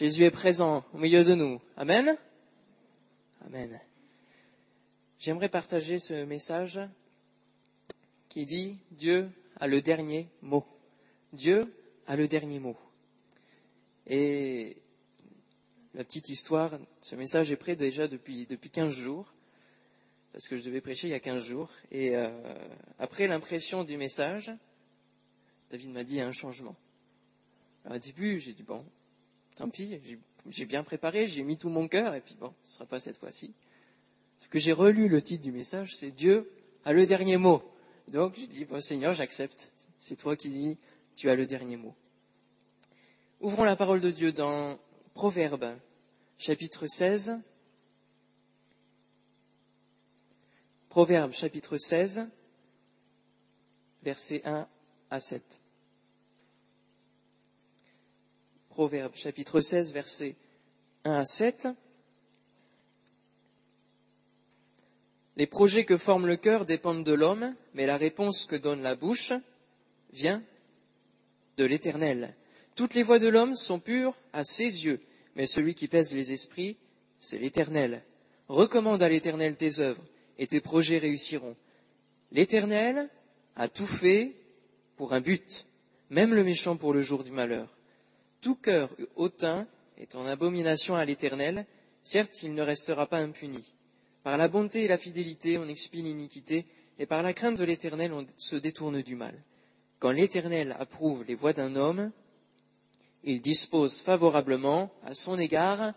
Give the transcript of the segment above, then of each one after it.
Jésus est présent au milieu de nous. Amen. Amen. J'aimerais partager ce message qui dit Dieu a le dernier mot. Dieu a le dernier mot. Et la petite histoire, ce message est prêt déjà depuis, depuis 15 jours, parce que je devais prêcher il y a 15 jours. Et euh, après l'impression du message, David m'a dit un changement. Alors, au début, j'ai dit bon, tant pis, j'ai bien préparé, j'ai mis tout mon cœur, et puis bon, ce ne sera pas cette fois-ci. Ce que j'ai relu le titre du message, c'est Dieu a le dernier mot. Donc j'ai dit, bon Seigneur, j'accepte. C'est toi qui dis, tu as le dernier mot. Ouvrons la parole de Dieu dans Proverbes, chapitre 16. Proverbes, chapitre 16, versets 1 à 7. Proverbes, chapitre 16, versets 1 à 7. Les projets que forme le cœur dépendent de l'homme, mais la réponse que donne la bouche vient de l'Éternel. Toutes les voies de l'homme sont pures à ses yeux, mais celui qui pèse les esprits, c'est l'Éternel. Recommande à l'Éternel tes œuvres, et tes projets réussiront. L'Éternel a tout fait pour un but, même le méchant pour le jour du malheur. Tout cœur hautain est en abomination à l'Éternel, certes il ne restera pas impuni. Par la bonté et la fidélité, on expie l'iniquité, et par la crainte de l'Éternel, on se détourne du mal. Quand l'Éternel approuve les voies d'un homme, il dispose favorablement à son égard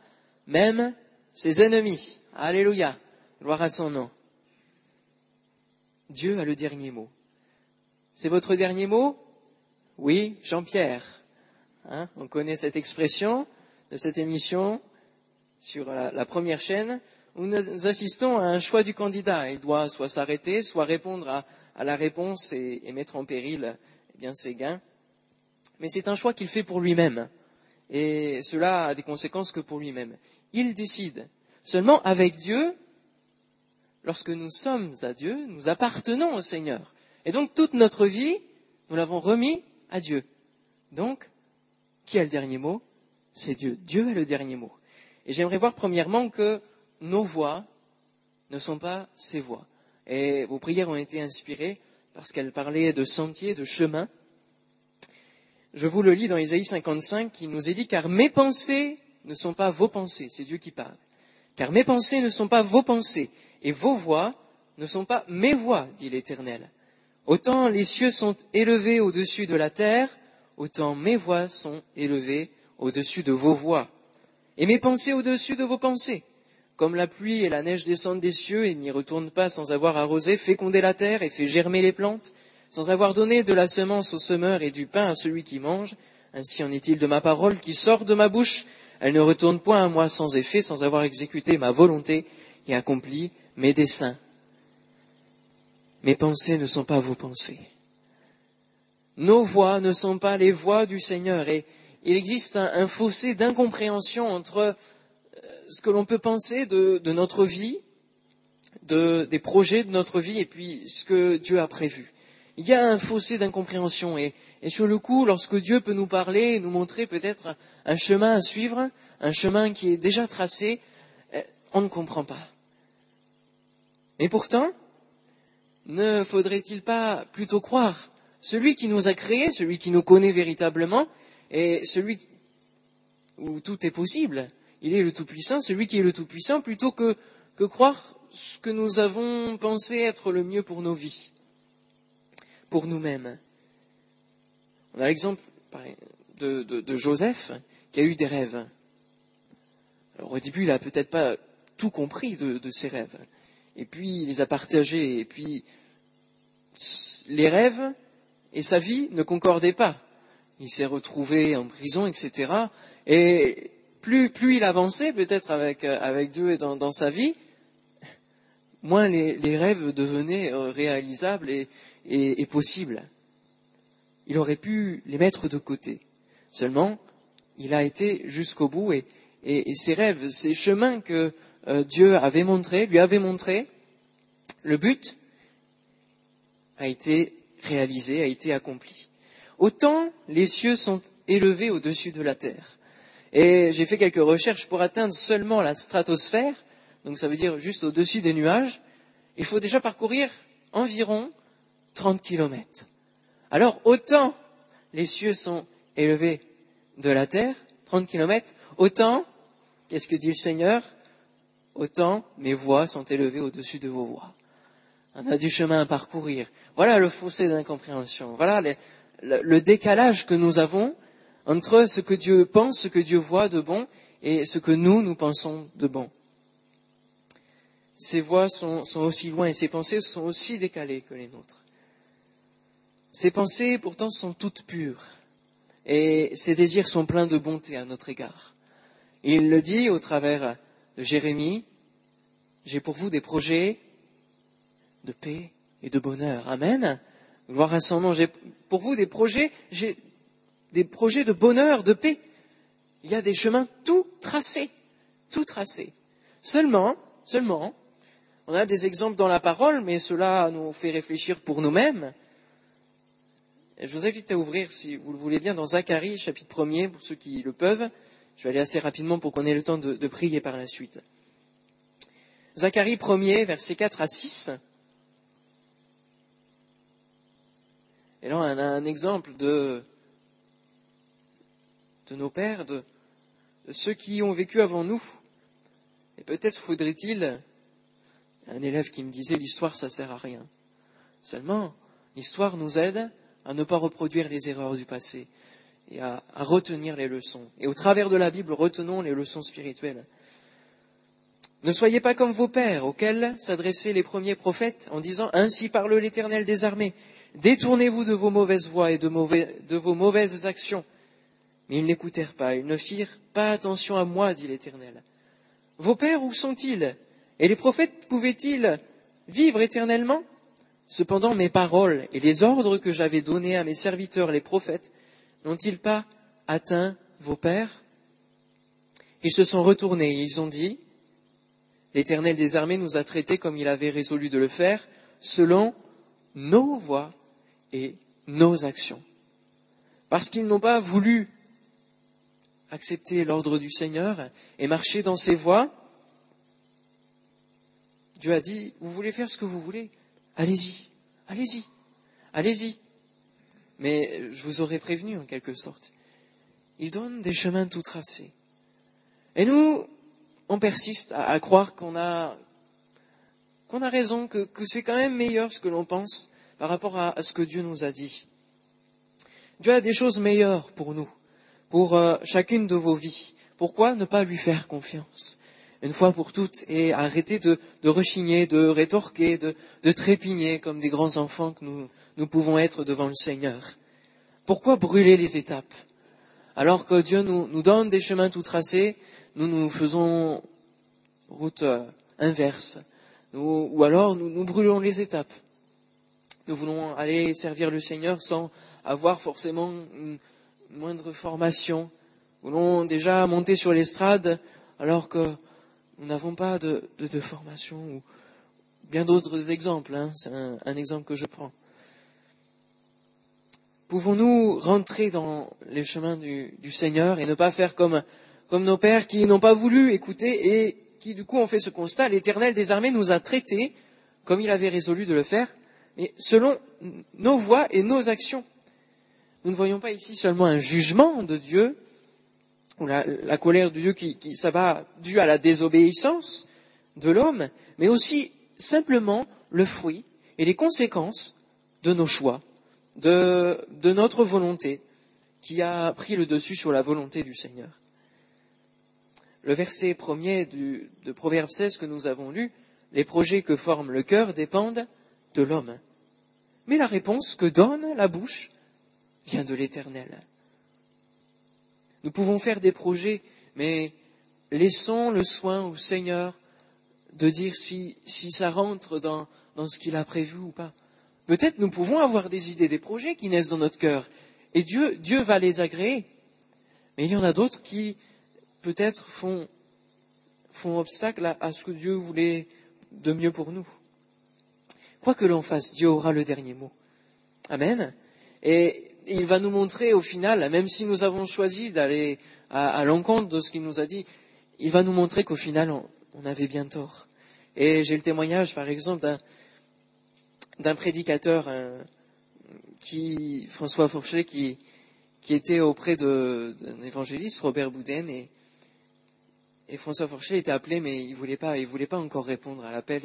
même ses ennemis. Alléluia. Gloire à son nom. Dieu a le dernier mot. C'est votre dernier mot? Oui, Jean-Pierre. Hein, on connaît cette expression de cette émission sur la, première chaîne où nous assistons à un choix du candidat. Il doit soit s'arrêter, soit répondre à, la réponse et, et, mettre en péril eh bien, ses gains. Mais c'est un choix qu'il fait pour lui-même. Et cela a des conséquences que pour lui-même. Il décide. Seulement avec Dieu, lorsque nous sommes à Dieu, nous appartenons au Seigneur. Et donc toute notre vie, nous l'avons remis à Dieu. Donc, qui a le dernier mot? C'est Dieu. Dieu a le dernier mot. Et j'aimerais voir premièrement que nos voix ne sont pas ses voix. Et vos prières ont été inspirées parce qu'elles parlaient de sentiers, de chemins. Je vous le lis dans Isaïe 55 qui nous est dit car mes pensées ne sont pas vos pensées, c'est Dieu qui parle. Car mes pensées ne sont pas vos pensées et vos voix ne sont pas mes voix, dit l'Éternel. Autant les cieux sont élevés au-dessus de la terre, autant mes voix sont élevées au-dessus de vos voix, et mes pensées au-dessus de vos pensées. Comme la pluie et la neige descendent des cieux et n'y retournent pas sans avoir arrosé, fécondé la terre et fait germer les plantes, sans avoir donné de la semence au semeur et du pain à celui qui mange, ainsi en est-il de ma parole qui sort de ma bouche. Elle ne retourne point à moi sans effet, sans avoir exécuté ma volonté et accompli mes desseins. Mes pensées ne sont pas vos pensées. Nos voix ne sont pas les voix du Seigneur. Et il existe un, fossé d'incompréhension entre ce que l'on peut penser de, notre vie, de, des projets de notre vie et puis ce que Dieu a prévu. Il y a un fossé d'incompréhension et, et, sur le coup, lorsque Dieu peut nous parler et nous montrer peut-être un chemin à suivre, un chemin qui est déjà tracé, on ne comprend pas. Mais pourtant, ne faudrait-il pas plutôt croire celui qui nous a créés, celui qui nous connaît véritablement, et celui où tout est possible, il est le Tout-Puissant, celui qui est le Tout-Puissant, plutôt que, que croire ce que nous avons pensé être le mieux pour nos vies, pour nous-mêmes. On a l'exemple de, de, Joseph qui a eu des rêves. Alors au début, il n'a peut-être pas tout compris de, de ses rêves. Et puis, il les a partagés. Et puis, les rêves et sa vie ne concordaient pas. Il s'est retrouvé en prison, etc. Et plus, plus il avançait peut-être avec, avec Dieu et dans, dans, sa vie, moins les, les rêves devenaient réalisables et, et, et, possibles. Il aurait pu les mettre de côté. Seulement, il a été jusqu'au bout et, et, ces rêves, ces chemins que euh, Dieu avait montrés, lui avait montrés, le but a été réalisé, a été accompli. Autant les cieux sont élevés au-dessus de la terre. Et j'ai fait quelques recherches pour atteindre seulement la stratosphère, donc ça veut dire juste au-dessus des nuages, il faut déjà parcourir environ 30 kilomètres. Alors autant les cieux sont élevés de la terre, 30 kilomètres, autant, qu'est-ce que dit le Seigneur? Autant mes voix sont élevées au-dessus de vos voix. On a du chemin à parcourir. Voilà le fossé d'incompréhension. Voilà le, décalage que nous avons entre ce que Dieu pense, ce que Dieu voit de bon, et ce que nous, nous pensons de bon. Ses voix sont, sont aussi loin et ses pensées sont aussi décalées que les nôtres. Ses pensées, pourtant, sont toutes pures et ses désirs sont pleins de bonté à notre égard. il le dit au travers de Jérémie, j'ai pour vous des projets de paix et de bonheur. Amen. Gloire à son nom. J'ai pour vous des projets, j'ai des projets de bonheur, de paix. Il y a des chemins tout tracés, tout tracés. Seulement, seulement, on a des exemples dans la parole, mais cela nous fait réfléchir pour nous-mêmes. Je vous invite à ouvrir, si vous le voulez bien, dans Zacharie, chapitre 1er, pour ceux qui le peuvent. Je vais aller assez rapidement pour qu'on ait le temps de, de, prier par la suite. Zacharie 1er, versets 4 à 6. Et là, on a un exemple de, de nos pères, de, de ceux qui ont vécu avant nous. Et peut-être faudrait-il, un élève qui me disait l'histoire ça sert à rien. Seulement, l'histoire nous aide à ne pas reproduire les erreurs du passé et à, à, retenir les leçons. Et au travers de la Bible, retenons les leçons spirituelles. Ne soyez pas comme vos pères, auxquels s'adressaient les premiers prophètes, en disant Ainsi parle l'Éternel des armées. Détournez-vous de vos mauvaises voies et de, vos mauvaises actions. Mais ils n'écoutèrent pas, ils ne firent pas attention à moi, dit l'Éternel. Vos pères, où sont-ils? Et les prophètes pouvaient-ils vivre éternellement? Cependant, mes paroles et les ordres que j'avais donnés à mes serviteurs les prophètes n'ont-ils pas atteint vos pères? Ils se sont retournés et ils ont dit, L'Éternel des armées nous a traités comme il avait résolu de le faire, selon nos voies et nos actions. Parce qu'ils n'ont pas voulu accepter l'ordre du Seigneur et marcher dans ses voies, Dieu a dit, vous voulez faire ce que vous voulez, allez-y, allez-y, allez-y. Mais je vous aurais prévenu en quelque sorte. Il donne des chemins tout tracés. Et nous, on persiste à, croire qu'on a, qu'on a raison, que c'est quand même meilleur ce que l'on pense par rapport à, ce que Dieu nous a dit. Dieu a des choses meilleures pour nous, pour euh, chacune de vos vies. Pourquoi ne pas lui faire confiance une fois pour toutes et arrêter de, rechigner, de rétorquer, de, trépigner comme des grands enfants que nous, pouvons être devant le Seigneur? Pourquoi brûler les étapes? Alors que Dieu nous, donne des chemins tout tracés, nous nous faisons route euh, inverse, ou alors nous brûlons les étapes. Nous voulons aller servir le Seigneur sans avoir forcément une moindre formation. Nous voulons déjà monter sur l'estrade alors que nous n'avons pas de, formation ou bien d'autres exemples. Hein. C'est un, exemple que je prends. Pouvons-nous rentrer dans les chemins du, du, Seigneur et ne pas faire comme, comme nos pères qui n'ont pas voulu écouter et qui du coup ont fait ce constat L'Éternel des armées nous a traités comme il avait résolu de le faire, mais selon nos voies et nos actions. Nous ne voyons pas ici seulement un jugement de Dieu, ou la, colère de Dieu qui, qui, va dû à la désobéissance de l'homme, mais aussi simplement le fruit et les conséquences de nos choix, de, de notre volonté qui a pris le dessus sur la volonté du Seigneur. Le verset premier du, de Proverbe 16 que nous avons lu, les projets que forme le cœur dépendent de l'homme. Mais la réponse que donne la bouche vient de l'Éternel. Nous pouvons faire des projets, mais laissons le soin au Seigneur de dire si, si ça rentre dans, ce qu'il a prévu ou pas. Peut-être nous pouvons avoir des idées, des projets qui naissent dans notre cœur, et Dieu, va les agréer. Mais il y en a d'autres qui peut-être font, font obstacle à ce que Dieu voulait de mieux pour nous. Quoi que l'on fasse, Dieu aura le dernier mot. Amen. Et il va nous montrer au final, même si nous avons choisi d'aller à, l'encontre de ce qu'il nous a dit, il va nous montrer qu'au final, on, avait bien tort. Et j'ai le témoignage, par exemple, d'un prédicateur qui, François Fourchet, qui, était auprès d'un évangéliste, Robert Boudin, et, François Fourchet était appelé, mais il voulait pas, voulait pas encore répondre à l'appel,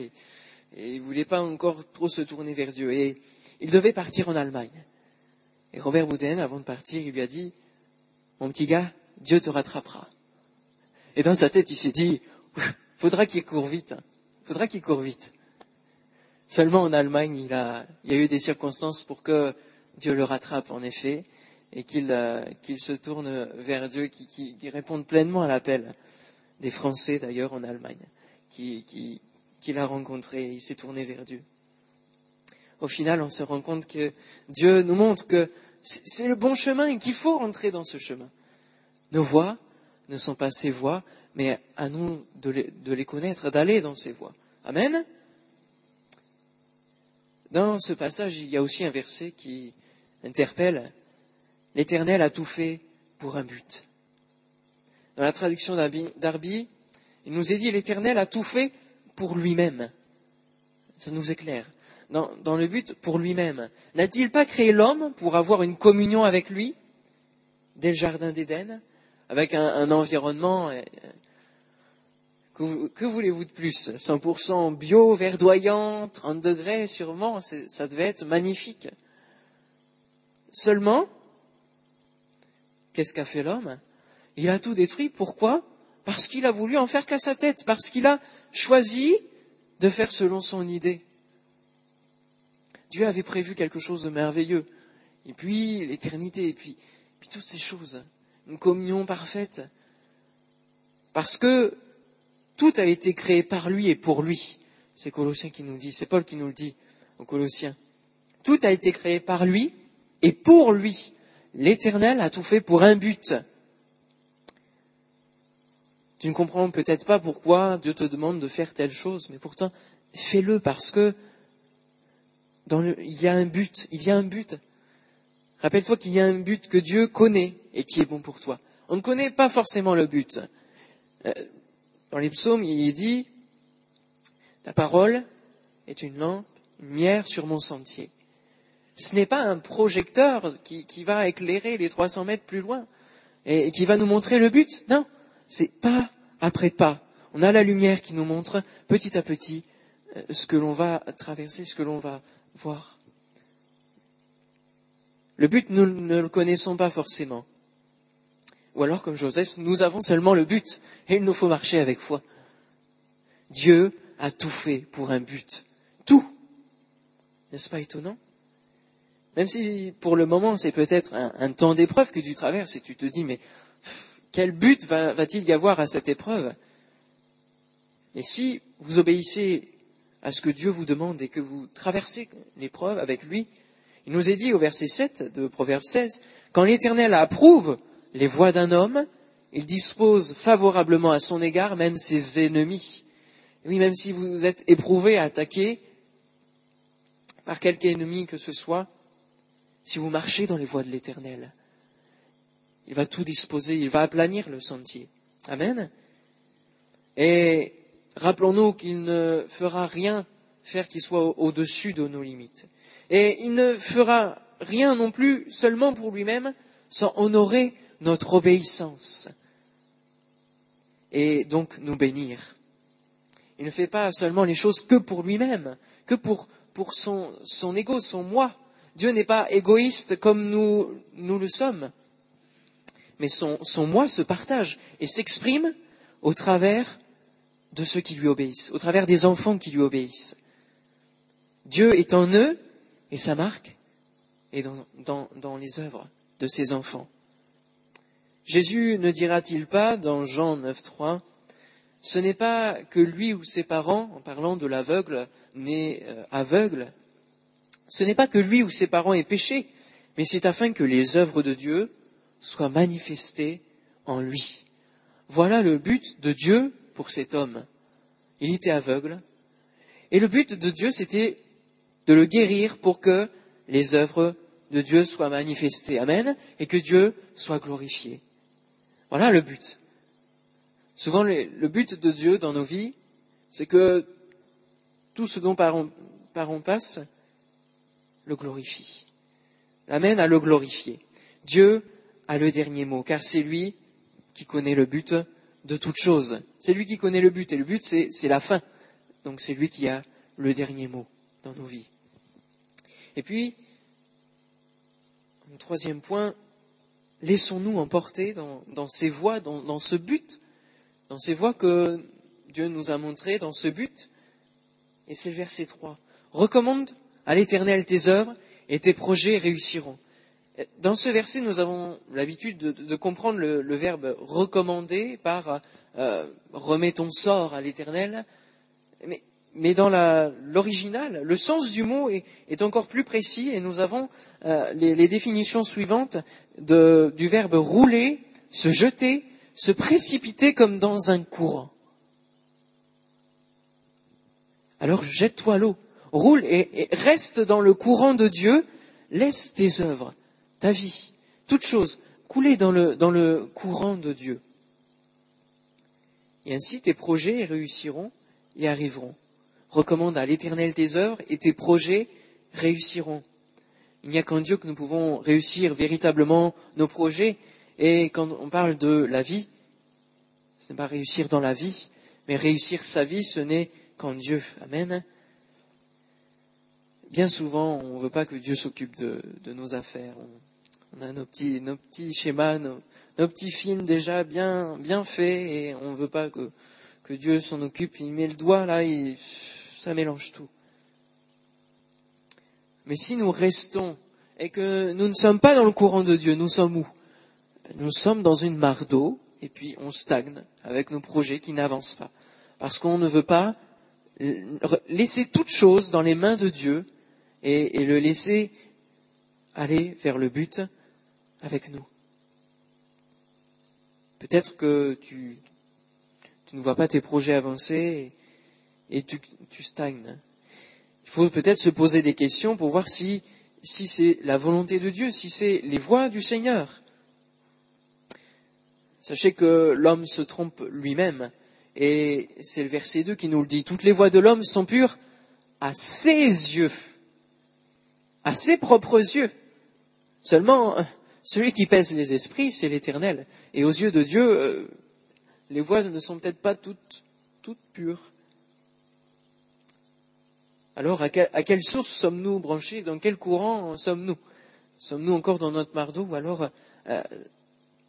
et il voulait pas encore trop se tourner vers Dieu. Et il devait partir en Allemagne. Et Robert Boudin, avant de partir, il lui a dit, mon petit gars, Dieu te rattrapera. Et dans sa tête, il s'est dit, faudra qu'il court vite, hein. faudra qu'il court vite. Seulement en Allemagne, il, a, il y a eu des circonstances pour que Dieu le rattrape, en effet, et qu'il euh, se tourne vers Dieu, qu'il réponde pleinement à l'appel des Français, d'ailleurs, en Allemagne, qu'il qui, a rencontré, il s'est tourné vers Dieu. Au final, on se rend compte que Dieu nous montre que c'est le bon chemin et qu'il faut rentrer dans ce chemin. Nos voies ne sont pas ses voies, mais à nous de les, de les connaître, d'aller dans ces voies. Amen. Dans ce passage, il y a aussi un verset qui interpelle. L'Éternel a tout fait pour un but. Dans la traduction d'Arby, il nous est dit l'Éternel a tout fait pour lui-même. Ça nous éclaire. Dans, dans le but pour lui-même. N'a-t-il pas créé l'homme pour avoir une communion avec lui dès le Jardin d'Éden avec un, environnement. Euh, que, voulez-vous de plus? 100% bio, verdoyant, 30 degrés sûrement, ça devait être magnifique. Seulement, qu'est-ce qu'a fait l'homme? Il a tout détruit. Pourquoi? Parce qu'il a voulu en faire qu'à sa tête, parce qu'il a choisi de faire selon son idée. Dieu avait prévu quelque chose de merveilleux. Et puis l'éternité, et puis, toutes ces choses une communion parfaite. Parce que tout a été créé par lui et pour lui. C'est Colossiens qui nous dit, c'est Paul qui nous le dit aux Colossiens. Tout a été créé par lui et pour lui. L'Éternel a tout fait pour un but. Tu ne comprends peut-être pas pourquoi Dieu te demande de faire telle chose, mais pourtant, fais-le parce que il y a un but, il y a un but. Rappelle-toi qu'il y a un but que Dieu connaît et qui est bon pour toi. On ne connaît pas forcément le but. Euh, dans les psaumes, il est dit, ta parole est une lampe, une lumière sur mon sentier. Ce n'est pas un projecteur qui, va éclairer les 300 mètres plus loin et, qui va nous montrer le but. Non, c'est pas après pas. On a la lumière qui nous montre petit à petit euh, ce que l'on va traverser, ce que l'on va voir. Le but, nous ne le connaissons pas forcément. Ou alors, comme Joseph, nous avons seulement le but et il nous faut marcher avec foi. Dieu a tout fait pour un but. Tout. N'est-ce pas étonnant? Même si pour le moment c'est peut-être un, temps d'épreuve que tu traverses et tu te dis mais quel but va-t-il y avoir à cette épreuve? Mais si vous obéissez à ce que Dieu vous demande et que vous traversez l'épreuve avec lui, il nous est dit au verset 7 de Proverbe 16, quand l'Éternel approuve les voies d'un homme, il dispose favorablement à son égard même ses ennemis. Oui, même si vous êtes éprouvé, attaqué par quelque ennemi que ce soit, si vous marchez dans les voies de l'Éternel, il va tout disposer, il va aplanir le sentier. Amen. Et rappelons-nous qu'il ne fera rien faire qui soit au-dessus de nos limites. Et il ne fera rien non plus seulement pour lui-même sans honorer notre obéissance et donc nous bénir. Il ne fait pas seulement les choses que pour lui-même, que pour, son, son ego, son moi. Dieu n'est pas égoïste comme nous le sommes, mais son, moi se partage et s'exprime au travers de ceux qui lui obéissent, au travers des enfants qui lui obéissent. Dieu est en eux et sa marque est dans, les œuvres de ses enfants. Jésus ne dira-t-il pas dans Jean 9.3, ce n'est pas que lui ou ses parents, en parlant de l'aveugle né euh, aveugle, ce n'est pas que lui ou ses parents aient péché, mais c'est afin que les œuvres de Dieu soient manifestées en lui. Voilà le but de Dieu pour cet homme. Il était aveugle, et le but de Dieu, c'était de le guérir pour que les œuvres de Dieu soient manifestées. Amen. Et que Dieu soit glorifié. Voilà le but. Souvent, le but de Dieu dans nos vies, c'est que tout ce dont par on, passe le glorifie, l'amène à le glorifier. Dieu a le dernier mot, car c'est lui qui connaît le but de toute chose. C'est lui qui connaît le but, et le but, c'est la fin. Donc c'est lui qui a le dernier mot dans nos vies. Et puis, troisième point, laissons-nous emporter dans, ces voies, dans, ce but, dans ces voies que Dieu nous a montrées, dans ce but. Et c'est le verset 3. Recommande à l'Éternel tes œuvres et tes projets réussiront. Dans ce verset, nous avons l'habitude de, comprendre le, verbe recommander par euh, remets ton sort à l'Éternel. Mais dans l'original, le sens du mot est, encore plus précis et nous avons euh, les, définitions suivantes du verbe rouler, se jeter, se précipiter comme dans un courant. Alors jette-toi l'eau, roule et, reste dans le courant de Dieu, laisse tes œuvres, ta vie, toute chose, couler dans le, courant de Dieu. Et ainsi tes projets réussiront et arriveront recommande à l'Éternel tes œuvres et tes projets réussiront. Il n'y a qu'en Dieu que nous pouvons réussir véritablement nos projets. Et quand on parle de la vie, ce n'est pas réussir dans la vie, mais réussir sa vie, ce n'est qu'en Dieu. Amen. Bien souvent, on ne veut pas que Dieu s'occupe de, nos affaires. A nos petits, nos petits schémas, nos, petits films déjà bien, bien faits, et on ne veut pas que, Dieu s'en occupe. Il met le doigt là, ça mélange tout. Mais si nous restons et que nous ne sommes pas dans le courant de Dieu, nous sommes où? Nous sommes dans une mare d'eau et puis on stagne avec nos projets qui n'avancent pas. Parce qu'on ne veut pas laisser toute chose dans les mains de Dieu et, le laisser aller vers le but avec nous. Peut-être que tu, tu ne vois pas tes projets avancer et tu, stagnes. Il faut peut-être se poser des questions pour voir si, si c'est la volonté de Dieu, si c'est les voies du Seigneur. Sachez que l'homme se trompe lui-même. Et c'est le verset 2 qui nous le dit. Toutes les voies de l'homme sont pures à ses yeux, à ses propres yeux. Seulement, celui qui pèse les esprits, c'est l'Éternel. Et aux yeux de Dieu, euh, les voies ne sont peut-être pas toutes, toutes pures. Alors, à, quelle source sommes-nous branchés? Dans quel courant sommes-nous? Sommes-nous encore dans notre mardeau ou alors euh,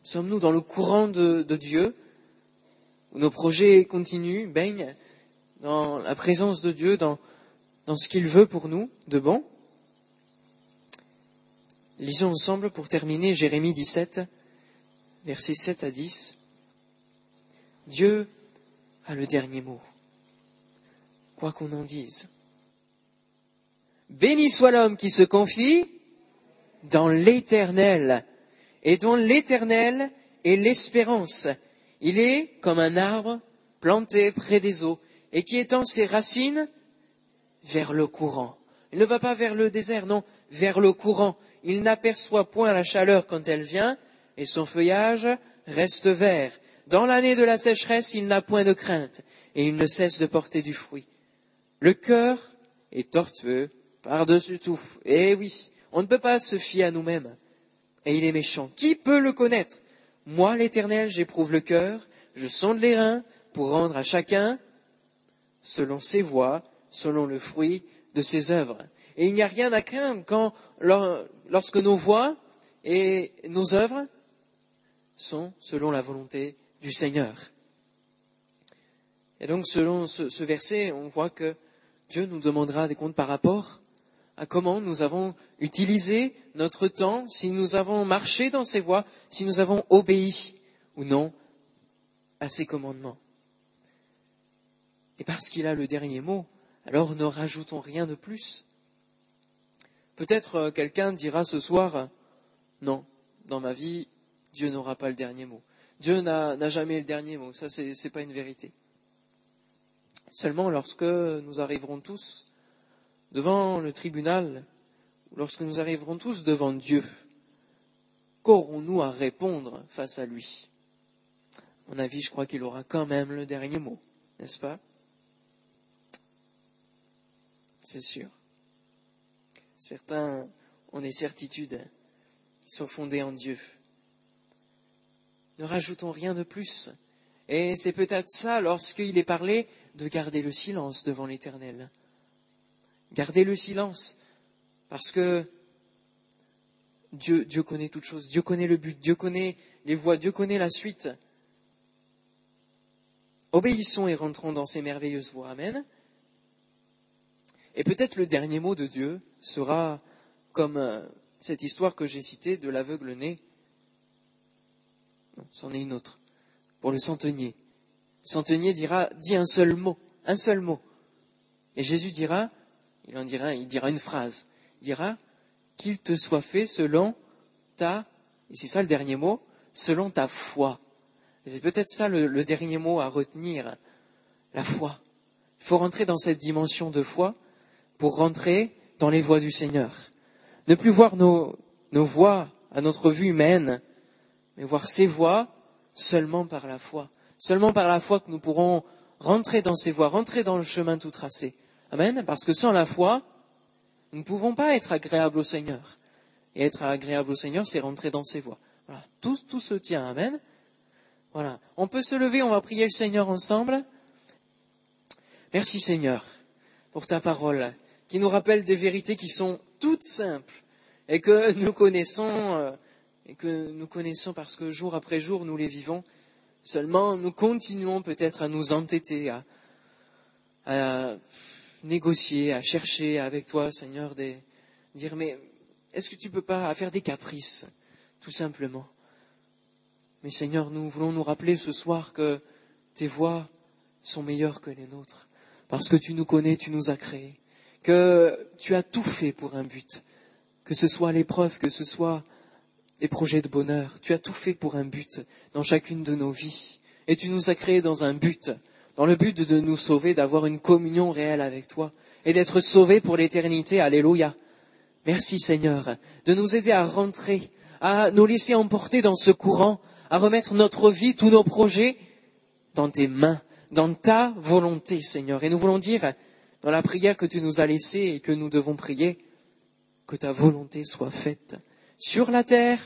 sommes-nous dans le courant de, Dieu? Où nos projets continuent, baignent dans la présence de Dieu, dans, dans ce qu'il veut pour nous de bon? Lisons ensemble pour terminer Jérémie 17, versets 7 à 10. Dieu a le dernier mot, quoi qu'on en dise. Béni soit l'homme qui se confie dans l'éternel, et dont l'éternel est l'espérance. Il est comme un arbre planté près des eaux, et qui étend ses racines vers le courant. Il ne va pas vers le désert, non, vers le courant. Il n'aperçoit point la chaleur quand elle vient, et son feuillage reste vert. Dans l'année de la sécheresse, il n'a point de crainte, et il ne cesse de porter du fruit. Le cœur est tortueux par-dessus tout. Eh oui, on ne peut pas se fier à nous-mêmes. Et il est méchant. Qui peut le connaître? Moi, l'Éternel, j'éprouve le cœur, je sonde les reins pour rendre à chacun selon ses voies, selon le fruit de ses œuvres. Et il n'y a rien à craindre quand, lorsque nos voies et nos œuvres sont selon la volonté du Seigneur. Et donc, selon ce verset, on voit que Dieu nous demandera des comptes par rapport à comment nous avons utilisé notre temps, si nous avons marché dans ses voies, si nous avons obéi ou non à ses commandements. Et parce qu'il a le dernier mot, alors ne rajoutons rien de plus. Peut-être euh, quelqu'un dira ce soir, non, dans ma vie, Dieu n'aura pas le dernier mot. Dieu n'a jamais le dernier mot, ça c'est pas une vérité. Seulement lorsque nous arriverons tous devant le tribunal, lorsque nous arriverons tous devant Dieu, qu'aurons-nous à répondre face à lui? Mon avis, je crois qu'il aura quand même le dernier mot, n'est-ce pas? C'est sûr. Certains ont des certitudes qui sont fondées en Dieu. Ne rajoutons rien de plus. Et c'est peut-être ça lorsqu'il est parlé de garder le silence devant l'Éternel. Garder le silence, parce que Dieu, Dieu connaît toutes choses, Dieu connaît le but, Dieu connaît les voies, Dieu connaît la suite. Obéissons et rentrons dans ces merveilleuses voies. Amen. Et peut-être le dernier mot de Dieu sera comme euh, cette histoire que j'ai citée de l'aveugle né. Non, c'en est une autre. Pour le centenier. Le centenier dira, dit un seul mot, un seul mot. Et Jésus dira, il en dira, il dira une phrase. Il dira, qu'il te soit fait selon ta, et c'est ça le dernier mot, selon ta foi. C'est peut-être ça le, dernier mot à retenir, la foi. Il faut rentrer dans cette dimension de foi pour rentrer dans les voies du Seigneur. Ne plus voir nos, nos voies à notre vue humaine, mais voir ses voies seulement par la foi. Seulement par la foi que nous pourrons rentrer dans ces voies, rentrer dans le chemin tout tracé. Amen. Parce que sans la foi, nous ne pouvons pas être agréables au Seigneur. Et être agréable au Seigneur, c'est rentrer dans ses voies. Voilà. Tout, tout se tient. Amen. Voilà. On peut se lever, on va prier le Seigneur ensemble. Merci Seigneur pour ta parole qui nous rappelle des vérités qui sont toutes simples et que nous connaissons euh, et que nous connaissons parce que jour après jour nous les vivons. Seulement nous continuons peut-être à nous entêter, à, négocier, à chercher avec toi, Seigneur, des, dire mais est-ce que tu peux pas faire des caprices, tout simplement? Mais Seigneur, nous voulons nous rappeler ce soir que tes voies sont meilleures que les nôtres, parce que tu nous connais, tu nous as créés, que tu as tout fait pour un but, que ce soit l'épreuve, que ce soit les projets de bonheur, tu as tout fait pour un but dans chacune de nos vies, et tu nous as créés dans un but, dans le but de nous sauver, d'avoir une communion réelle avec toi et d'être sauvés pour l'éternité. Alléluia. Merci Seigneur de nous aider à rentrer, à nous laisser emporter dans ce courant, à remettre notre vie, tous nos projets dans tes mains, dans ta volonté Seigneur. Et nous voulons dire dans la prière que tu nous as laissée et que nous devons prier, que ta volonté soit faite sur la terre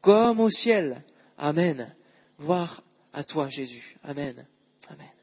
comme au ciel. Amen. Voir à toi Jésus. Amen. Amen.